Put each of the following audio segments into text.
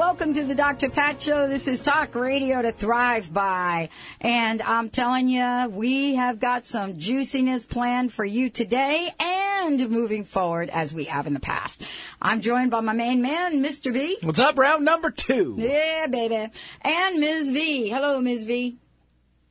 Welcome to the Dr. Pat Show. This is Talk Radio to Thrive By. And I'm telling you, we have got some juiciness planned for you today and moving forward as we have in the past. I'm joined by my main man, Mr. V. What's up, round number two? Yeah, baby. And Ms. V. Hello, Ms. V.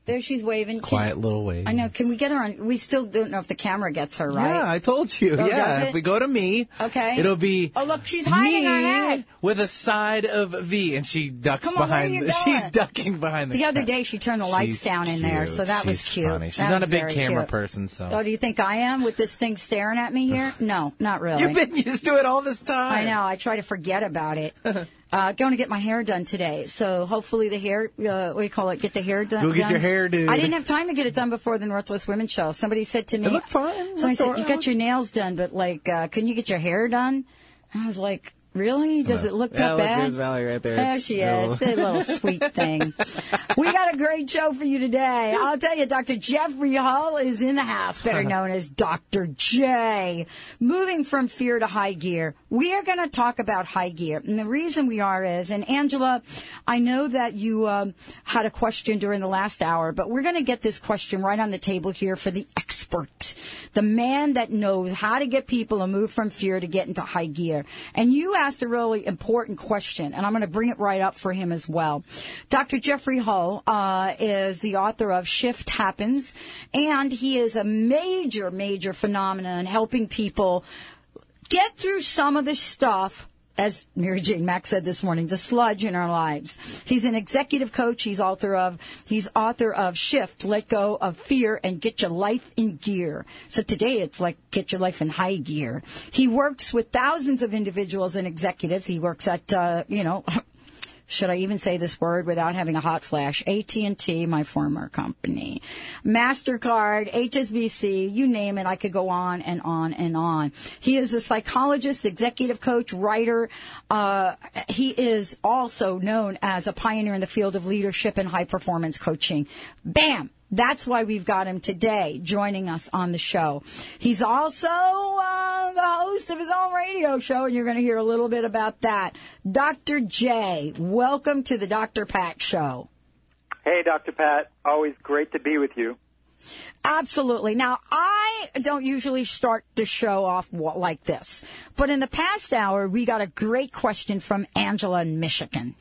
There she's waving. Quiet little wave. I know. Can we get her on? We still don't know if the camera gets her, right? Yeah, I told you. Oh, yeah, if we go to me, Okay. it'll be Oh, look, she's hiding her head. with a side of V, and she ducks on, behind. the, she's ducking behind the. The other day she turned the lights She's down in there, so that was She's cute. Funny. She's That not a big camera cute. person, so. Oh, do you think I am with this thing staring at me here? No, not really. You've been used to it all this time. I know. I try to forget about it. Uh, going to get my hair done today, so hopefully the hair, uh, what do you call it? Get the hair done. Go get done. your hair, dude. I didn't have time to get it done before the Northwest Women's Show. Somebody said to me, It looked fine. Somebody looked said you got your nails done, but like, uh, couldn't you get your hair done? And I was like, really? Does it look that look, bad? there's Valerie right there. There It's she still- is, a little sweet thing. We got a great show for you today. I'll tell you, Dr. Jeffrey Hull is in the house, better known as Dr. J. Moving from fear to high gear. We are going to talk about high gear. And the reason we are is, and Angela, I know that you um, had a question during the last hour, but we're going to get this question right on the table here for the expert, the man that knows how to get people to move from fear to get into high gear. And you asked a really important question, and I'm going to bring it right up for him as well. Dr. Jeffrey Hull uh, is the author of Shift Happens, and he is a major, major phenomenon in helping people get through some of the stuff as Mary Jane Mack said this morning, the sludge in our lives. He's an executive coach. He's author of he's author of Shift, Let Go of Fear, and Get Your Life in Gear. So today it's like get your life in high gear. He works with thousands of individuals and executives. He works at uh, you know. Should I even say this word without having a hot flash? AT&T, my former company. MasterCard, HSBC, you name it. I could go on and on and on. He is a psychologist, executive coach, writer. Uh, he is also known as a pioneer in the field of leadership and high performance coaching. Bam! That's why we've got him today joining us on the show. He's also uh, the host of his own radio show, and you're going to hear a little bit about that. Dr. J, welcome to the Dr. Pat Show. Hey, Dr. Pat. Always great to be with you. Absolutely. Now, I don't usually start the show off like this, but in the past hour, we got a great question from Angela in Michigan.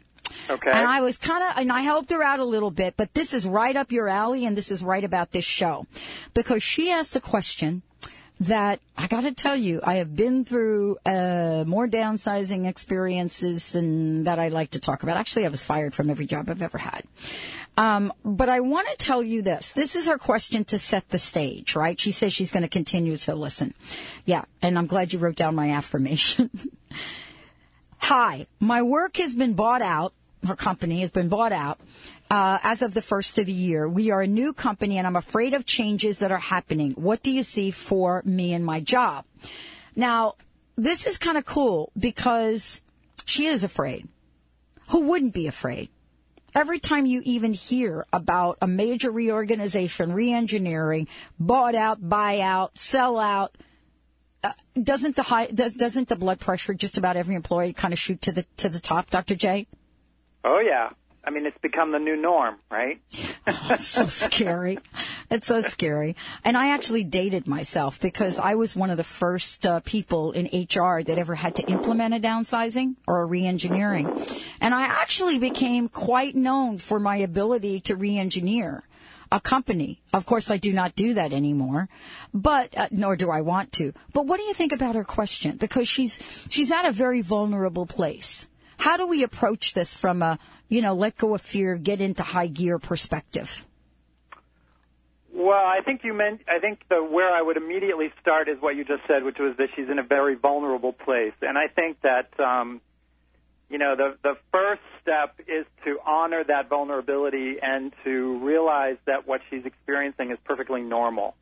Okay. And I was kind of, and I helped her out a little bit, but this is right up your alley, and this is right about this show. Because she asked a question that I got to tell you, I have been through uh, more downsizing experiences than that I like to talk about. Actually, I was fired from every job I've ever had. Um, but I want to tell you this. This is her question to set the stage, right? She says she's going to continue to listen. Yeah, and I'm glad you wrote down my affirmation. Hi, my work has been bought out. Her company has been bought out uh, as of the first of the year. We are a new company, and I'm afraid of changes that are happening. What do you see for me and my job? Now, this is kind of cool because she is afraid. Who wouldn't be afraid? Every time you even hear about a major reorganization, reengineering, bought out, buy out, sell out, uh, doesn't the high, does, doesn't the blood pressure just about every employee kind of shoot to the to the top, Dr. J? Oh, yeah. I mean, it's become the new norm, right? It's so scary. It's so scary. And I actually dated myself because I was one of the first uh, people in HR that ever had to implement a downsizing or a reengineering. And I actually became quite known for my ability to reengineer a company. Of course, I do not do that anymore, but uh, nor do I want to. But what do you think about her question? Because she's she's at a very vulnerable place. How do we approach this from a you know let go of fear, get into high gear perspective? Well, I think you meant. I think the where I would immediately start is what you just said, which was that she's in a very vulnerable place, and I think that um, you know the the first step is to honor that vulnerability and to realize that what she's experiencing is perfectly normal.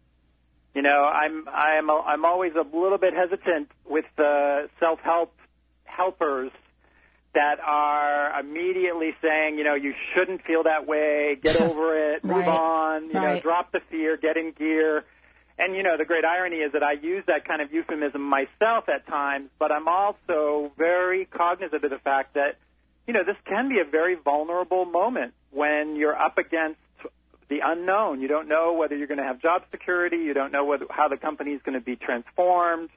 You know, I'm I'm I'm always a little bit hesitant with the self-help helpers that are immediately saying, you know, you shouldn't feel that way, get over it, move Right. on, you know, drop the fear, get in gear. And you know, the great irony is that I use that kind of euphemism myself at times, but I'm also very cognizant of the fact that, you know, this can be a very vulnerable moment when you're up against the unknown. You don't know whether you're going to have job security. You don't know whether, how the company is going to be transformed.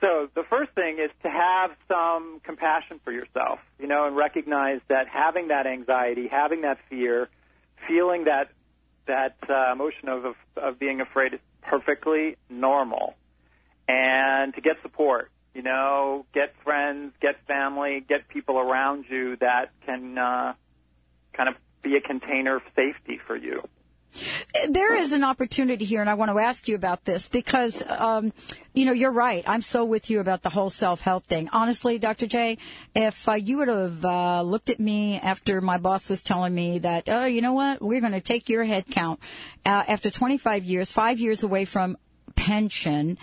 So the first thing is to have some compassion for yourself, you know, and recognize that having that anxiety, having that fear, feeling that that uh, emotion of, of of being afraid is perfectly normal, and to get support. You know, get friends, get family, get people around you that can uh, kind of be a container of safety for you. There is an opportunity here, and I want to ask you about this because, um, you know, you're right. I'm so with you about the whole self help thing. Honestly, Dr. J, if uh, you would have uh, looked at me after my boss was telling me that, oh, you know what, we're going to take your head count uh, after 25 years, five years away from pension.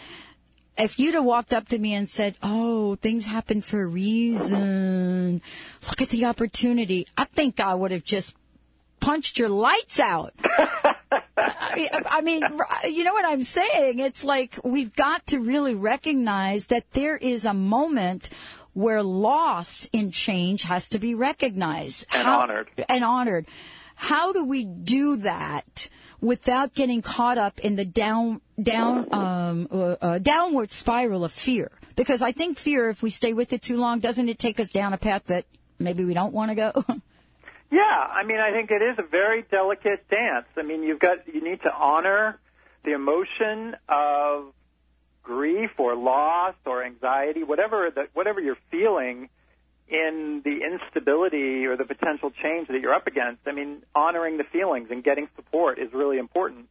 If you'd have walked up to me and said, "Oh, things happen for a reason. Look at the opportunity," I think I would have just punched your lights out. I mean, you know what I'm saying? It's like we've got to really recognize that there is a moment where loss in change has to be recognized And honored. And honored. How do we do that without getting caught up in the down, down, um, uh, uh, downward spiral of fear? Because I think fear, if we stay with it too long, doesn't it take us down a path that maybe we don't want to go? Yeah, I mean, I think it is a very delicate dance. I mean, you've got you need to honor the emotion of grief or loss or anxiety, whatever the, whatever you're feeling in the instability or the potential change that you're up against. I mean, honoring the feelings and getting support is really important.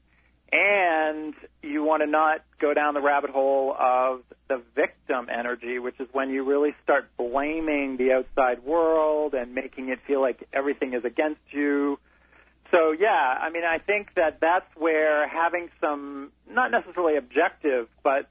And you want to not go down the rabbit hole of the victim energy, which is when you really start blaming the outside world and making it feel like everything is against you. So yeah, I mean, I think that that's where having some not necessarily objective, but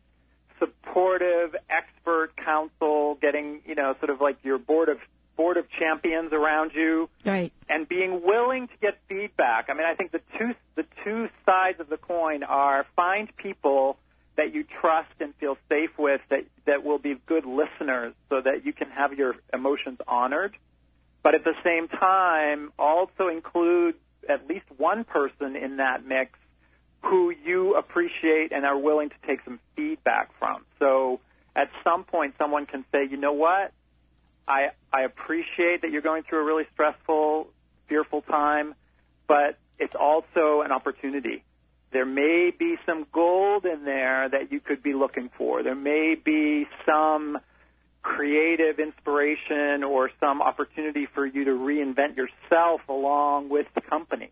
supportive expert counsel, getting you know sort of like your board of board of champions around you, right. and being willing to get feedback. I mean, I think the two the two sides of the coin are find people that you trust and feel safe with that that will be good listeners so that you can have your emotions honored. But at the same time, also include at least one person in that mix who you appreciate and are willing to take some feedback from. So at some point, someone can say, you know what? I, I appreciate that you're going through a really stressful, fearful time, but it's also an opportunity. There may be some gold in there that you could be looking for. There may be some creative inspiration or some opportunity for you to reinvent yourself along with the company.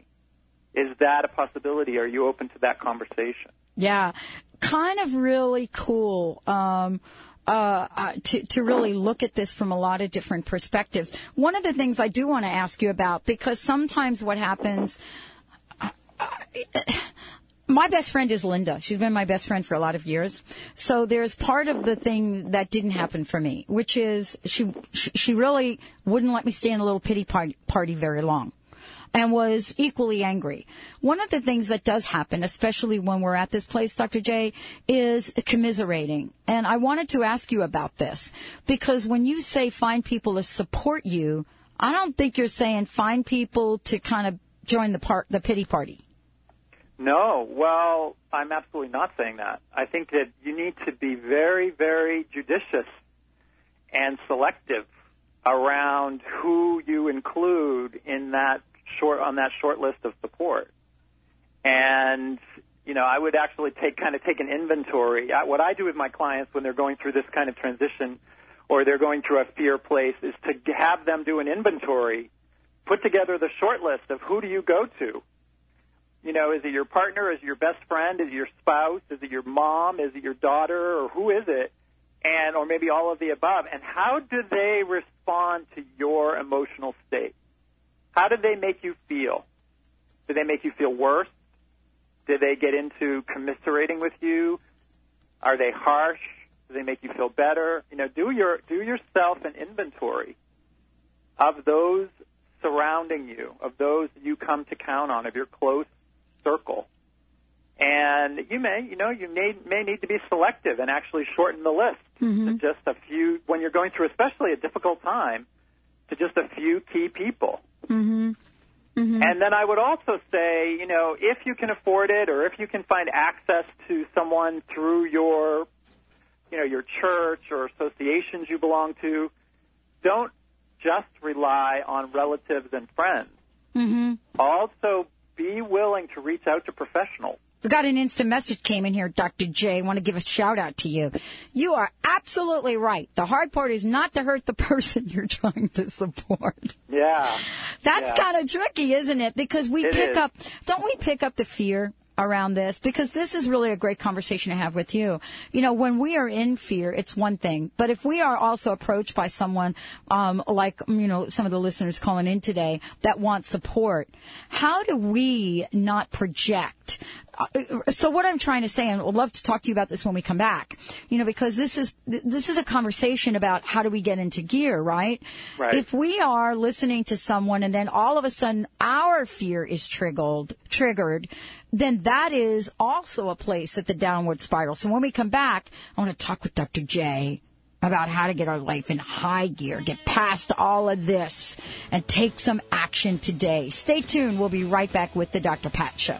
Is that a possibility? Are you open to that conversation? Yeah, kind of really cool. Um, uh, uh, to, to really look at this from a lot of different perspectives. One of the things I do want to ask you about, because sometimes what happens, uh, my best friend is Linda. She's been my best friend for a lot of years. So there's part of the thing that didn't happen for me, which is she, she really wouldn't let me stay in a little pity party, party very long and was equally angry. One of the things that does happen, especially when we're at this place, Dr. J, is commiserating. And I wanted to ask you about this because when you say find people to support you, I don't think you're saying find people to kind of join the part, the pity party. No, well, I'm absolutely not saying that. I think that you need to be very, very judicious and selective around who you include in that short on that short list of support. And you know, I would actually take kind of take an inventory. What I do with my clients when they're going through this kind of transition or they're going through a fear place is to have them do an inventory, put together the short list of who do you go to. You know, is it your partner? Is it your best friend? Is it your spouse? Is it your mom? Is it your daughter? Or who is it? And, or maybe all of the above. And how do they respond to your emotional state? How did they make you feel? Did they make you feel worse? Do they get into commiserating with you? Are they harsh? Do they make you feel better? You know, do your do yourself an inventory of those surrounding you, of those you come to count on, of your close circle. And you may, you know, you may may need to be selective and actually shorten the list to mm-hmm. just a few when you're going through, especially a difficult time, to just a few key people. Mm-hmm. And then I would also say, you know, if you can afford it or if you can find access to someone through your, you know, your church or associations you belong to, don't just rely on relatives and friends. Mm-hmm. Also, be willing to reach out to professionals. We got an instant message came in here, Dr. J. I want to give a shout out to you. You are absolutely right. The hard part is not to hurt the person you're trying to support. Yeah. That's Yeah. kind of tricky, isn't it? Because we It pick is. up, don't we pick up the fear around this? Because this is really a great conversation to have with you. You know, when we are in fear, it's one thing. But if we are also approached by someone, um, like, you know, some of the listeners calling in today that want support, how do we not project? Uh, So what I'm trying to say, and would love to talk to you about this when we come back, you know, because this is this is a conversation about how do we get into gear, right? Right. If we are listening to someone and then all of a sudden our fear is triggered, triggered, then that is also a place at the downward spiral. So when we come back, I want to talk with Dr. J about how to get our life in high gear, get past all of this, and take some action today. Stay tuned. We'll be right back with the Dr. Pat Show.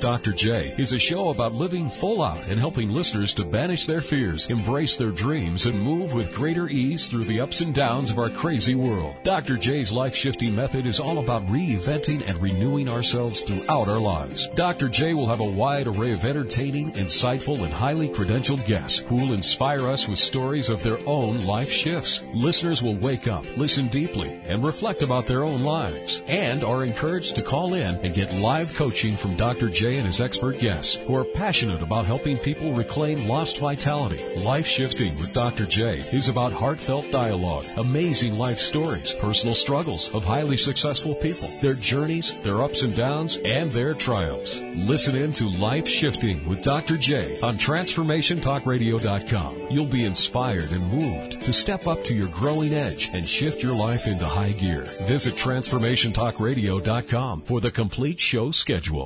Dr. J is a show about living full out and helping listeners to banish their fears, embrace their dreams, and move with greater ease through the ups and downs of our crazy world. Dr. J's Life Shifting method is all about reinventing and renewing ourselves throughout our lives. Dr. J will have a wide array of entertaining, insightful, and highly credentialed guests who will inspire us with stories of their own life shifts. Listeners will wake up, listen deeply, and reflect about their own lives, and are encouraged to call in and get live coaching from Dr. J and his expert guests who are passionate about helping people reclaim lost vitality. Life Shifting with Dr. J is about heartfelt dialogue, amazing life stories, personal struggles of highly successful people, their journeys, their ups and downs, and their triumphs. Listen in to Life Shifting with Dr. J on TransformationTalkRadio.com. You'll be inspired and moved to step up to your growing edge and shift your life into high gear. Visit TransformationTalkRadio.com for the complete show schedule.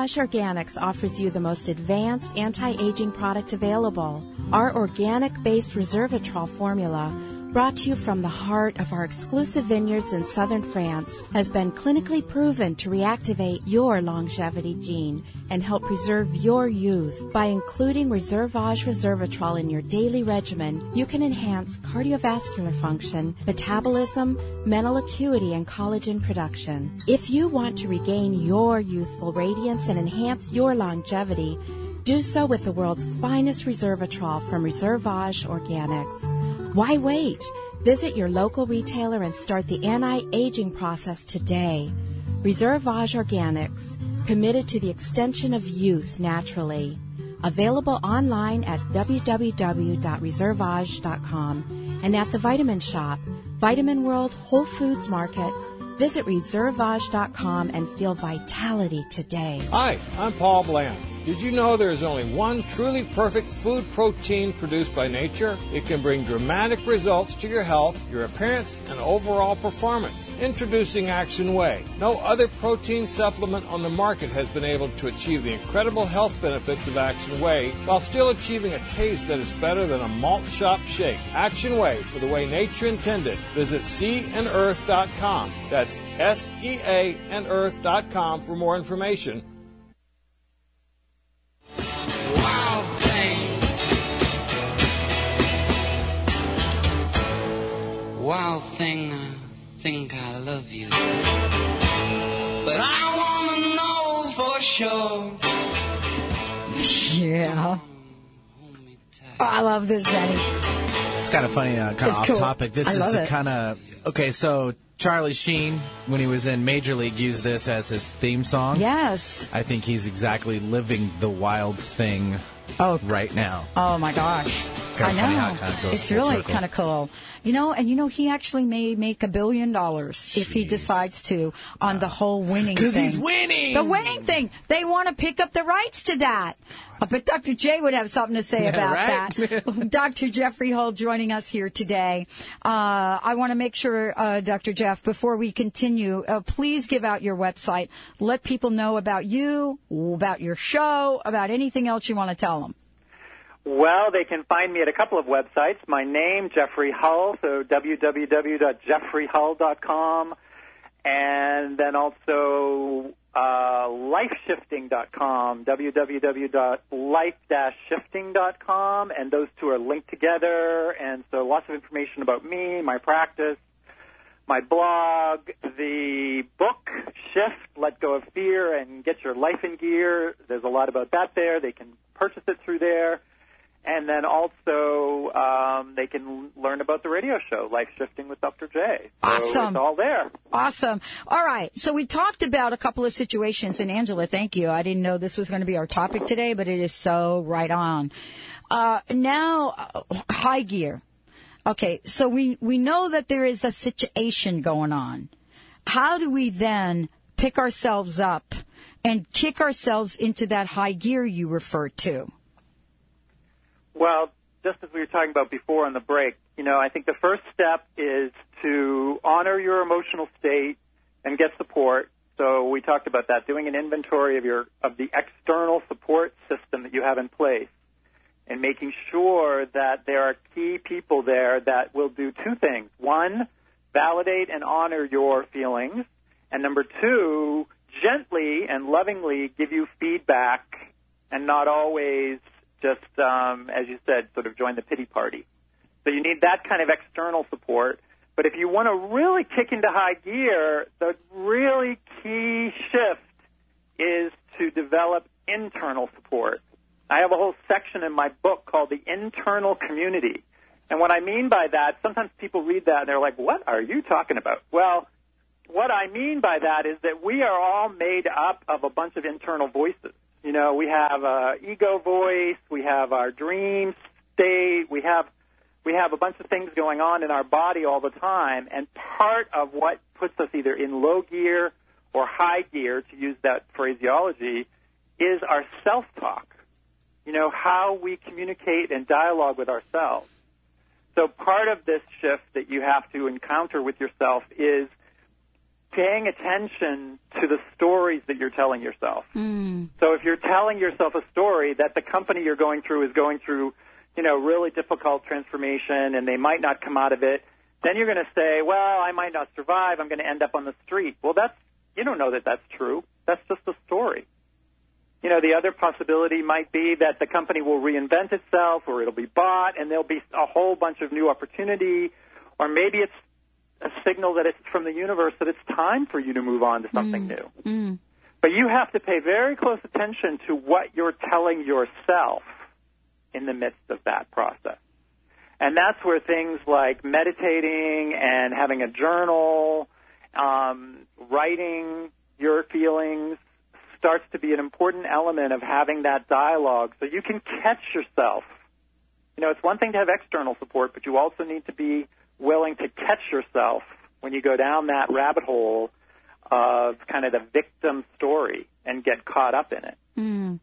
Reservage Organics offers you the most advanced anti-aging product available. Our organic-based resveratrol formula, brought to you from the heart of our exclusive vineyards in southern France, has been clinically proven to reactivate your longevity gene and help preserve your youth. By including Reservage Resveratrol in your daily regimen, you can enhance cardiovascular function, metabolism, mental acuity, and collagen production. If you want to regain your youthful radiance and enhance your longevity, do so with the world's finest Resveratrol from Reservage Organics. Why wait? Visit your local retailer and start the anti-aging process today. Reservage Organics, committed to the extension of youth naturally. Available online at www.reservage.com and at the Vitamin Shoppe, Vitamin World, Whole Foods Market. Visit reservage.com and feel vitality today. Hi, I'm Paul Bland. Did you know there is only one truly perfect food protein produced by nature? It can bring dramatic results to your health, your appearance, and overall performance. Introducing Action Whey. No other protein supplement on the market has been able to achieve the incredible health benefits of Action Whey while still achieving a taste that is better than a malt shop shake. Action Whey for the way nature intended. Visit seaandearth.com. That's S-E-A and earth.com for more information. Love you. But I wanna know for sure. Yeah. Oh, I love this, Benny. It's kind of funny, uh, kind of off cool. topic. This I is kind of okay. So Charlie Sheen, when he was in Major League, used this as his theme song. Yes. I think he's exactly living the wild thing Oh, right now. Oh my gosh. Kinda I know. funny how it kinda goes it's really circle. kind of cool. You know, and you know, he actually may make a billion dollars if he decides to on the whole winning thing. 'Cause he's winning! The winning thing. They want to pick up the rights to that. Uh, But Dr. J would have something to say Yeah, about right? that. Dr. Jeffrey Hull joining us here today. Uh, I want to make sure, uh, Dr. Jeff, before we continue, uh, please give out your website. Let people know about you, about your show, about anything else you want to tell them. Well, they can find me at a couple of websites. My name, Jeffrey Hull, so www.jeffreyhull.com, and then also uh, lifeshifting.com, www.life-shifting.com, and those two are linked together. And so lots of information about me, my practice, my blog, the book Shift, Let Go of Fear, and Get Your Life in Gear. There's a lot about that there. They can purchase it through there. And then also, um, they can learn about the radio show, Life Shifting with Dr. J. So Awesome. It's all there. Awesome. All right. So we talked about a couple of situations, and Angela, thank you. I didn't know this was going to be our topic today, but it is so right on. Uh, now, uh, high gear. Okay. So we, we know that there is a situation going on. How do we then pick ourselves up and kick ourselves into that high gear you refer to? Well, just as we were talking about before on the break, you know, I think the first step is to honor your emotional state and get support. So we talked about that, doing an inventory of your of the external support system that you have in place and making sure that there are key people there that will do two things. One, validate and honor your feelings, and number two, gently and lovingly give you feedback and not always just, um, as you said, sort of join the pity party. So you need that kind of external support. But if you want to really kick into high gear, the really key shift is to develop internal support. I have a whole section in my book called the internal community. And what I mean by that, sometimes people read that and they're like, what are you talking about? Well, what I mean by that is that we are all made up of a bunch of internal voices. You know, we have a ego voice, we have our dream state, we have we have a bunch of things going on in our body all the time, and part of what puts us either in low gear or high gear, to use that phraseology, is our self-talk. You know, how we communicate and dialogue with ourselves. So part of this shift that you have to encounter with yourself is paying attention to the stories that you're telling yourself. Hmm. So if you're telling yourself a story that the company you're going through is going through, you know, really difficult transformation and they might not come out of it, then you're going to say, well, I might not survive. I'm going to end up on the street. Well, that's, you don't know that that's true. That's just a story. You know, the other possibility might be that the company will reinvent itself or it'll be bought and there'll be a whole bunch of new opportunity or maybe it's a signal that it's from the universe that it's time for you to move on to something new. But you have to pay very close attention to what you're telling yourself in the midst of that process. And that's where things like meditating and having a journal, um, writing your feelings starts to be an important element of having that dialogue so you can catch yourself. You know, it's one thing to have external support, but you also need to be willing to catch yourself when you go down that rabbit hole of kind of the victim story and get caught up in it. Mm.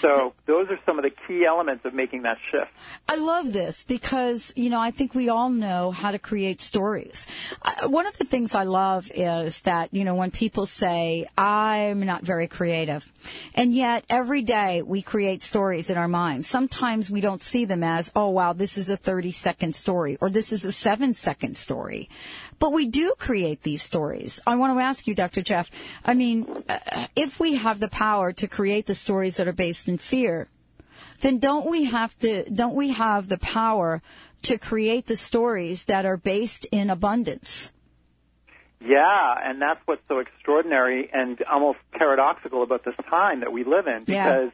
So those are some of the key elements of making that shift. I love this because, you know, I think we all know how to create stories. Uh, one of the things I love is that, you know, when people say, I'm not very creative, and yet every day we create stories in our minds. Sometimes we don't see them as, oh, wow, this is a 30 second story or this is a seven second story. But we do create these stories. I want to ask you, Dr. Jeff, I mean, uh, if we have the power to create the stories that are based in fear, then don't we have to don't we have the power to create the stories that are based in abundance Yeah, and that's what's so extraordinary and almost paradoxical about this time that we live in Yeah. because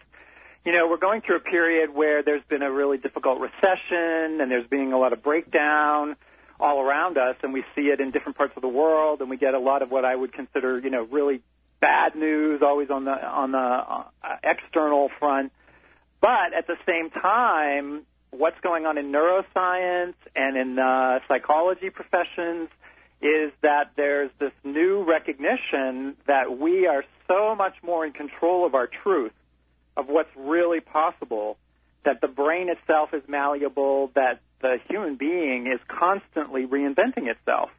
you know, we're going through a period where there's been a really difficult recession and there's being a lot of breakdown all around us and we see it in different parts of the world and we get a lot of what I would consider, you know, really bad news always on the on the uh, external front. But at the same time, what's going on in neuroscience and in uh, psychology professions is that there's this new recognition that we are so much more in control of our truth, of what's really possible, that the brain itself is malleable, that the human being is constantly reinventing itself.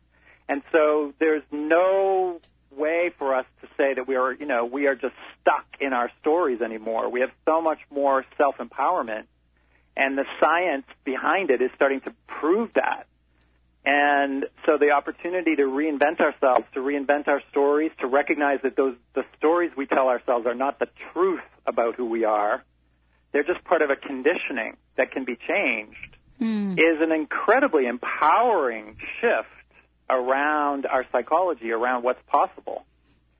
And so there's no way for us to say that we are, you know, we are just stuck in our stories anymore. We have so much more self-empowerment and the science behind it is starting to prove that. And so the opportunity to reinvent ourselves, to reinvent our stories, to recognize that those the stories we tell ourselves are not the truth about who we are. They're just part of a conditioning that can be changed. Is an incredibly empowering shift around our psychology, around what's possible.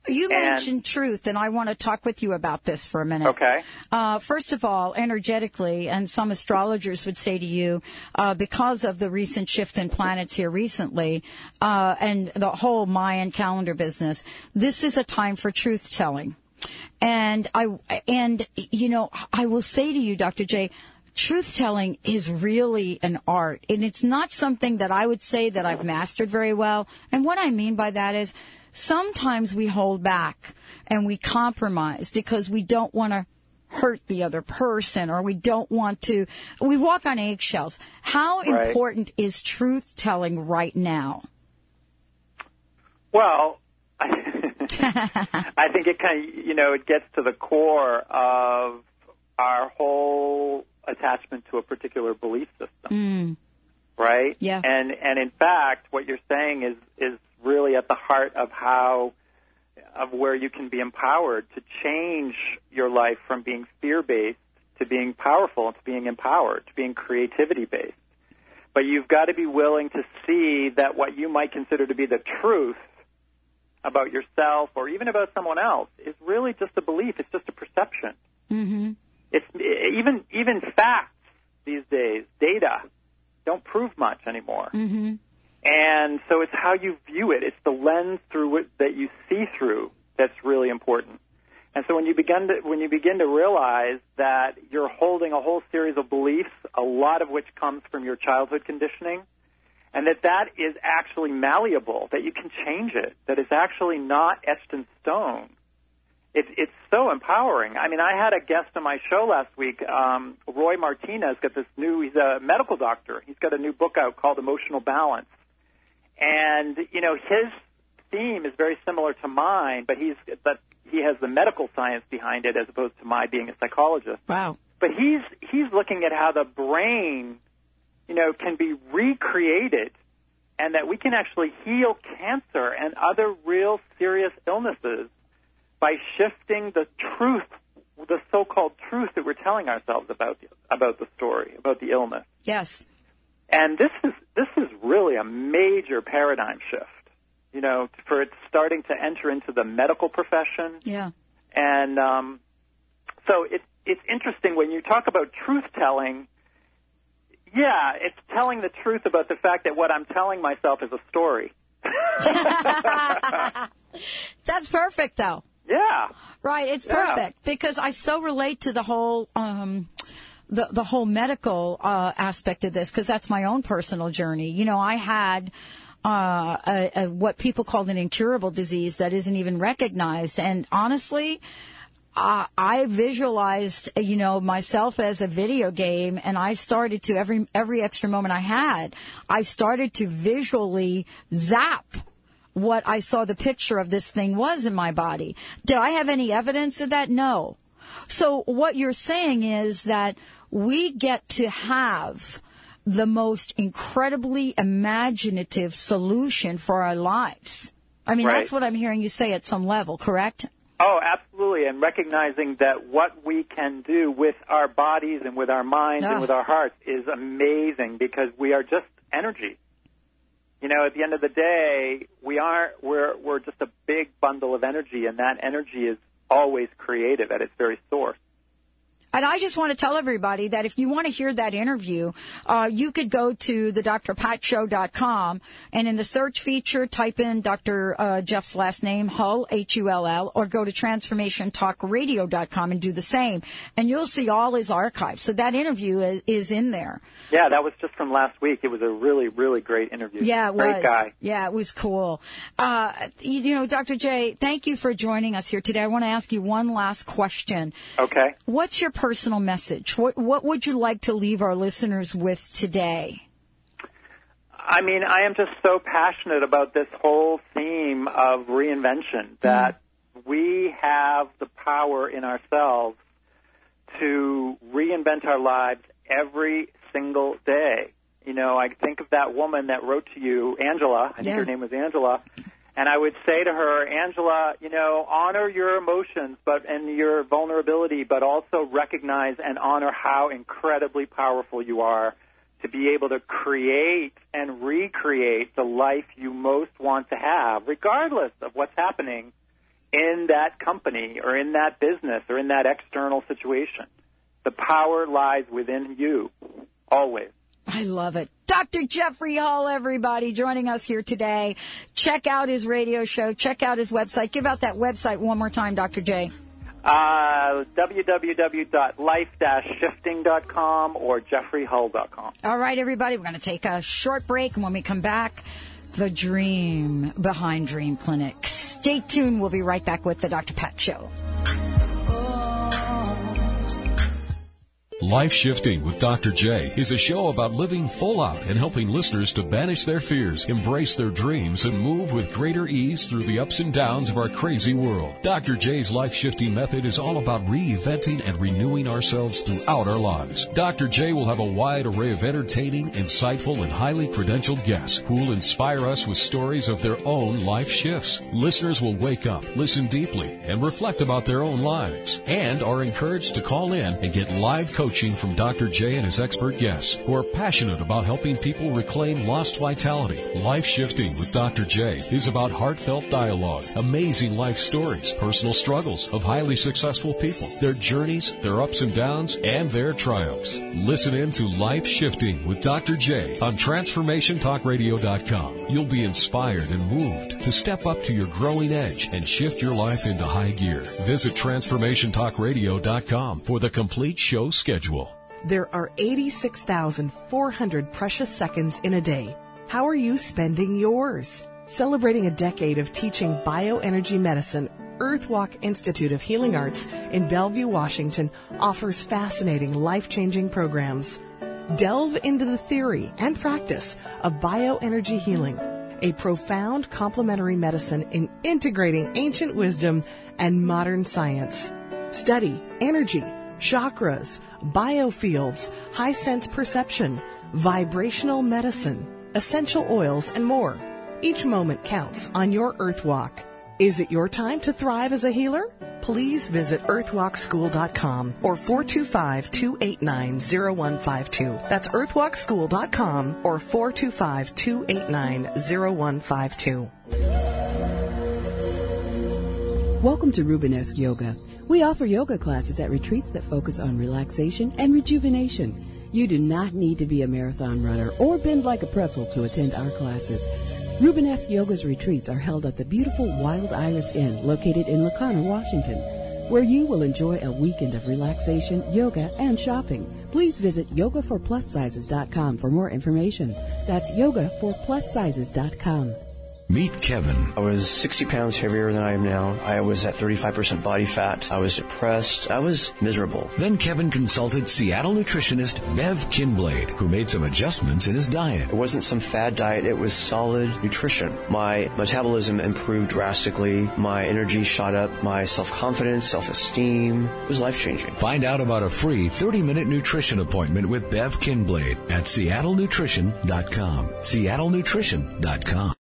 You And- mentioned truth, and I want to talk with you about this for a minute. Okay. Uh, first of all, energetically, and some astrologers would say to you, uh, because of the recent shift in planets here recently, uh, and the whole Mayan calendar business, this is a time for truth telling. And I, and, you know, I will say to you, Dr. J, truth telling is really an art. And it's not something that I would say that I've mastered very well. And what I mean by that is sometimes we hold back and we compromise because we don't want to hurt the other person or we don't want to, we walk on eggshells. How Right. important is truth telling right now? Well, I think it kind of, you know, it gets to the core of our whole attachment to a particular belief system, right? Yeah. And and in fact, what you're saying is is really at the heart of how of where you can be empowered to change your life from being fear based to being powerful to being empowered to being creativity based. But you've got to be willing to see that what you might consider to be the truth about yourself or even about someone else is really just a belief. It's just a perception. Mm-hmm. It's even even facts these days, data, don't prove much anymore. Mm-hmm. And so it's how you view it. It's the lens through it that you see through that's really important. And so when you begin to when you begin to realize that you're holding a whole series of beliefs, a lot of which comes from your childhood conditioning, and that that is actually malleable, that you can change it, that it's actually not etched in stone. It's it's so empowering. I mean, I had a guest on my show last week, um, Roy Martina, got this new. He's a medical doctor. He's got a new book out called Emotional Balance, and you know his theme is very similar to mine, but he's but he has the medical science behind it as opposed to my being a psychologist Wow. but he's he's looking at how the brain, you know, can be recreated, and that we can actually heal cancer and other real serious illnesses by shifting the truth, the so-called truth that we're telling ourselves about the, about the story, about the illness. Yes. And this is this is really a major paradigm shift. You know, for it starting to enter into the medical profession, Yeah. and um, so it's it's interesting when you talk about truth telling. Yeah, it's telling the truth about the fact that what I'm telling myself is a story. That's perfect though. Yeah, Right, it's Yeah. perfect because I so relate to the whole um the the whole medical uh aspect of this because that's my own personal journey. You know, I had uh, a, a, what people call an incurable disease that isn't even recognized, and honestly, uh, I visualized, you know, myself as a video game, and I started to every every extra moment I had, I started to visually zap what I saw the picture of this thing was in my body. Did I have any evidence of that? No. So what you're saying is that we get to have the most incredibly imaginative solution for our lives. I mean, Right. that's what I'm hearing you say at some level, correct? Oh, absolutely. And recognizing that what we can do with our bodies and with our minds Ah. and with our hearts is amazing because we are just energy. You know, at the end of the day, we aren't we're we're just a big bundle of energy, and that energy is always creative at its very I just want to tell everybody that if you want to hear that interview, uh, you could go to the drpatshow.com and in the search feature, type in Dr. Uh, Jeff's last name, Hull, H-U-L-L, or go to transformationtalkradio.com and do the same. And you'll see all his archives. So that interview is, is in there. Yeah, that was just from last week. It was a really, really great interview. Yeah, it great was. guy. Yeah, it was cool. Uh, you, you know, Dr. J, thank you for joining us here today. I want to ask you one last question. Okay. What's your personal message? What What would you like to leave our listeners with today? I mean, I am just so passionate about this whole theme of reinvention mm. that we have the power in ourselves to reinvent our lives every single day. You know, I think of that woman that wrote to you, Angela. I think Yeah. her name was Angela. And I would say to her, Angela, you know, honor your emotions, but and your vulnerability, but also recognize and honor how incredibly powerful you are to be able to create and recreate the life you most want to have, regardless of what's happening in that company or in that business or in that external situation. The power lies within you, always. I love it. Dr. Jeffrey Hull, everybody, joining us here today. Check out his radio show. Check out his website. Give out that website one more time, Dr. J. Uh, www.life-shifting.com or jeffreyhull.com. All right, everybody, we're going to take a short break, and when we come back, the dream behind Dream Clinic. Stay tuned. We'll be right back with the Dr. Pat Show. Life Shifting with Dr. J is a show about living full out and helping listeners to banish their fears, embrace their dreams, and move with greater ease through the ups and downs of our crazy world. Dr. J's life shifting method is all about reinventing and renewing ourselves throughout our lives. Dr. J will have a wide array of entertaining, insightful, and highly credentialed guests who will inspire us with stories of their own life shifts. Listeners will wake up, listen deeply, and reflect about their own lives, and are encouraged to call in and get live coaching from Dr. J and his expert guests who are passionate about helping people reclaim lost vitality. Life Shifting with Dr. J is about heartfelt dialogue, amazing life stories, personal struggles of highly successful people, their journeys, their ups and downs, and their triumphs. Listen in to Life Shifting with Dr. J on TransformationTalkRadio.com. You'll be inspired and moved to step up to your growing edge and shift your life into high gear. Visit TransformationTalkRadio.com for the complete show schedule. There are 86,400 precious seconds in a day. How are you spending yours? Celebrating a decade of teaching bioenergy medicine, Earthwalk Institute of Healing Arts in Bellevue, Washington offers fascinating life-changing programs. Delve into the theory and practice of bioenergy healing, a profound complementary medicine in integrating ancient wisdom and modern science. Study energy, chakras, biofields, high sense perception, vibrational medicine, essential oils, and more. Each moment counts on your Earthwalk. Is it your time to thrive as a healer? Please visit earthwalkschool.com or 425-289-0152. That's earthwalkschool.com or 425-289-0152. Welcome to Rubenesque Yoga. We offer yoga classes at retreats that focus on relaxation and rejuvenation. You do not need to be a marathon runner or bend like a pretzel to attend our classes. Rubenesque Yoga's retreats are held at the beautiful Wild Iris Inn located in La Conner, Washington, where you will enjoy a weekend of relaxation, yoga, and shopping. Please visit yogaforplussizes.com for more information. That's yogaforplussizes.com. Meet Kevin. I was 60 pounds heavier than I am now. I was at 35% body fat. I was depressed. I was miserable. Then Kevin consulted Seattle nutritionist Bev Kinblade, who made some adjustments in his diet. It wasn't some fad diet. It was solid nutrition. My metabolism improved drastically. My energy shot up. My self-confidence, self-esteem. Was life-changing. Find out about a free 30-minute nutrition appointment with Bev Kinblade at seattlenutrition.com. seattlenutrition.com.